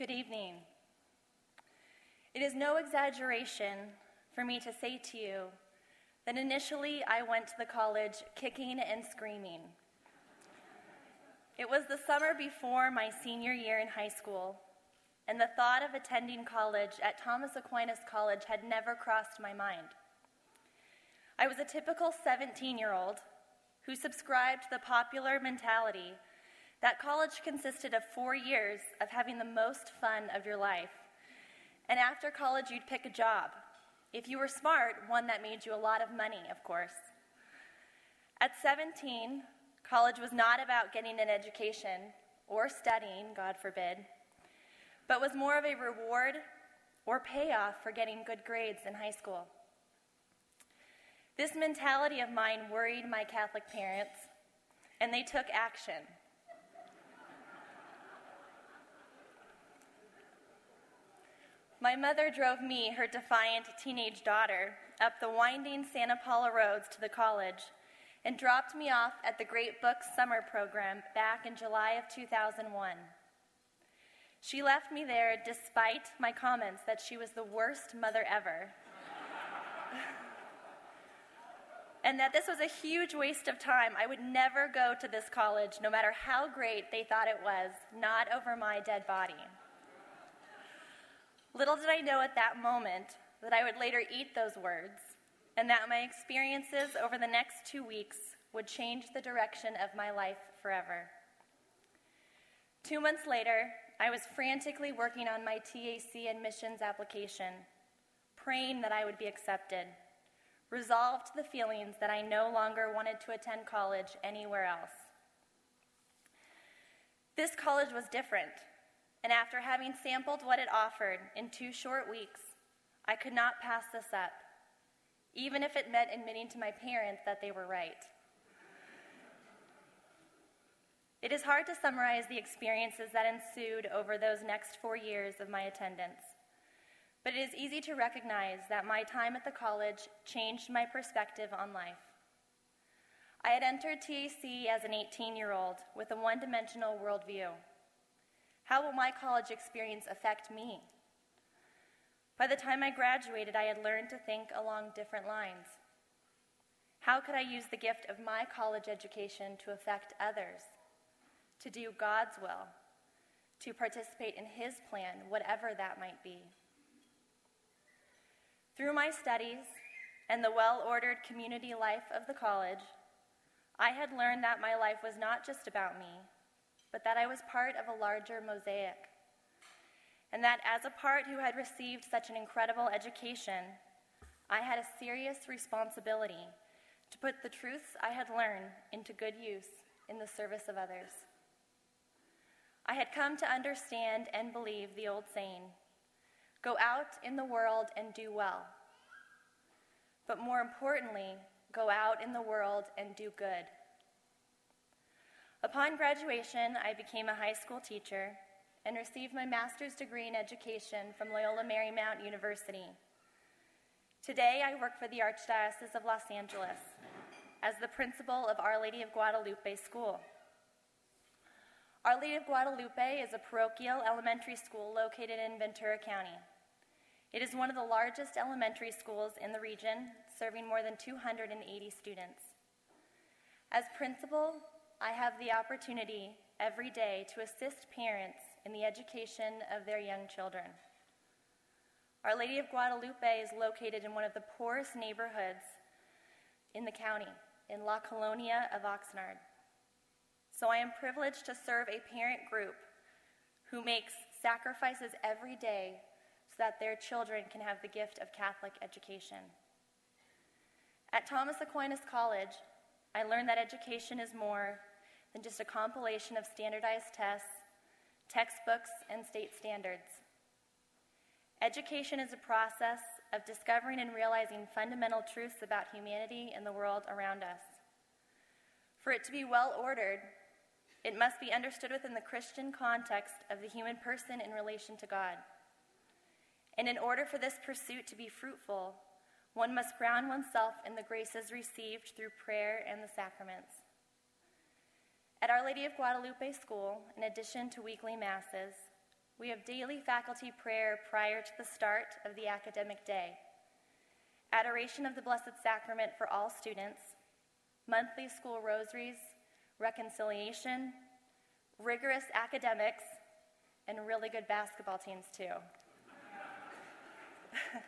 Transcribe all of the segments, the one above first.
Good evening. It is no exaggeration for me to say to you that initially I went to the college kicking and screaming. It was the summer before my senior year in high school, and the thought of attending college at Thomas Aquinas College had never crossed my mind. I was a typical 17 year old who subscribed to the popular mentality that college consisted of four years of having the most fun of your life. And after college, you'd pick a job. If you were smart, one that made you a lot of money, of course. At 17, College was not about getting an education or studying, God forbid, but was more of a reward or payoff for getting good grades in high school. This mentality of mine worried my Catholic parents, and they took action. My mother drove me, her defiant teenage daughter, up the winding Santa Paula roads to the college and dropped me off at the Great Books Summer Program back in July of 2001. She left me there despite my comments that she was the worst mother ever. and that this was a huge waste of time. I would never go to this college, no matter how great they thought it was, not over my dead body. Little did I know at that moment that I would later eat those words and that my experiences over the next two weeks would change the direction of my life forever. Two months later, I was frantically working on my TAC admissions application, praying that I would be accepted, resolved the feelings that I no longer wanted to attend college anywhere else. This college was different, and after having sampled what it offered in two short weeks, I could not pass this up even if it meant admitting to my parents that they were right. It is hard to summarize the experiences that ensued over those next four years of my attendance, but it is easy to recognize that my time at the college changed my perspective on life. I had entered TAC as an 18 year old with a one dimensional worldview. How will my college experience affect me? By the time I graduated, I had learned to think along different lines. How could I use the gift of my college education to affect others, to do God's will, to participate in His plan, whatever that might be? Through my studies and the well ordered community life of the college, I had learned that my life was not just about me, but that I was part of a larger mosaic and that as a part who had received such an incredible education, I had a serious responsibility to put the truths I had learned into good use in the service of others. I had come to understand and believe the old saying go out in the world and do well. But more importantly, go out in the world and do good. Upon graduation, I became a high school teacher and received my master's degree in education from Loyola Marymount University. Today, I work for the Archdiocese of Los Angeles as the principal of Our Lady of Guadalupe School. Our Lady of Guadalupe is a parochial elementary school located in Ventura County. It is one of the largest elementary schools in the region, serving more than 280 students. As principal, I have the opportunity every day to assist parents in the education of their young children. Our Lady of Guadalupe is located in one of the poorest neighborhoods in the county, in La Colonia of Oxnard. So I am privileged to serve a parent group who makes sacrifices every day so that their children can have the gift of Catholic education. At Thomas Aquinas College, I learned that education is more than just a compilation of standardized tests textbooks, and state standards. Education is a process of discovering and realizing fundamental truths about humanity and the world around us. For it to be well ordered, it must be understood within the Christian context of the human person in relation to God. And in order for this pursuit to be fruitful, one must ground oneself in the graces received through prayer and the sacraments. At Our Lady of Guadalupe School, in addition to weekly masses, we have daily faculty prayer prior to the start of the academic day, adoration of the Blessed Sacrament for all students, monthly school rosaries, reconciliation, rigorous academics, and really good basketball teams, too.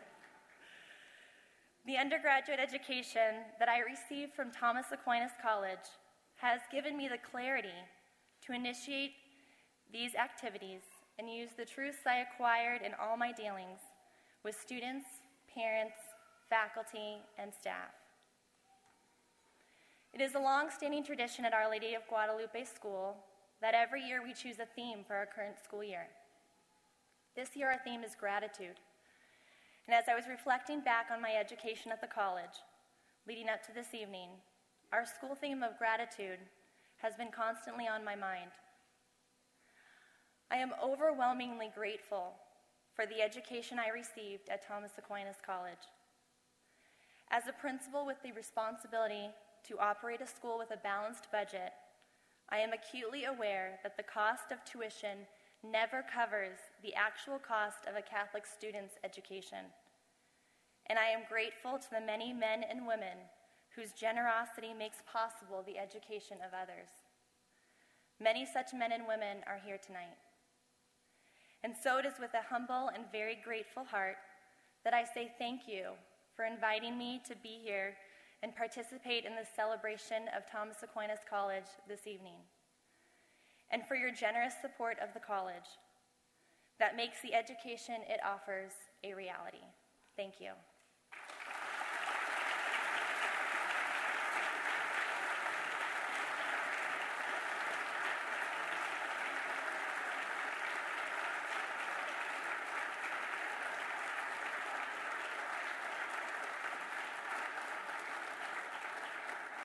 the undergraduate education that I received from Thomas Aquinas College has given me the clarity to initiate these activities and use the truths I acquired in all my dealings with students, parents, faculty, and staff. It is a long standing tradition at Our Lady of Guadalupe School that every year we choose a theme for our current school year. This year, our theme is gratitude. And as I was reflecting back on my education at the college, leading up to this evening, our school theme of gratitude has been constantly on my mind. I am overwhelmingly grateful for the education I received at Thomas Aquinas College. As a principal with the responsibility to operate a school with a balanced budget, I am acutely aware that the cost of tuition never covers the actual cost of a Catholic student's education. And I am grateful to the many men and women whose generosity makes possible the education of others. Many such men and women are here tonight. And so it is with a humble and very grateful heart that I say thank you for inviting me to be here and participate in the celebration of Thomas Aquinas College this evening, and for your generous support of the college that makes the education it offers a reality. Thank you.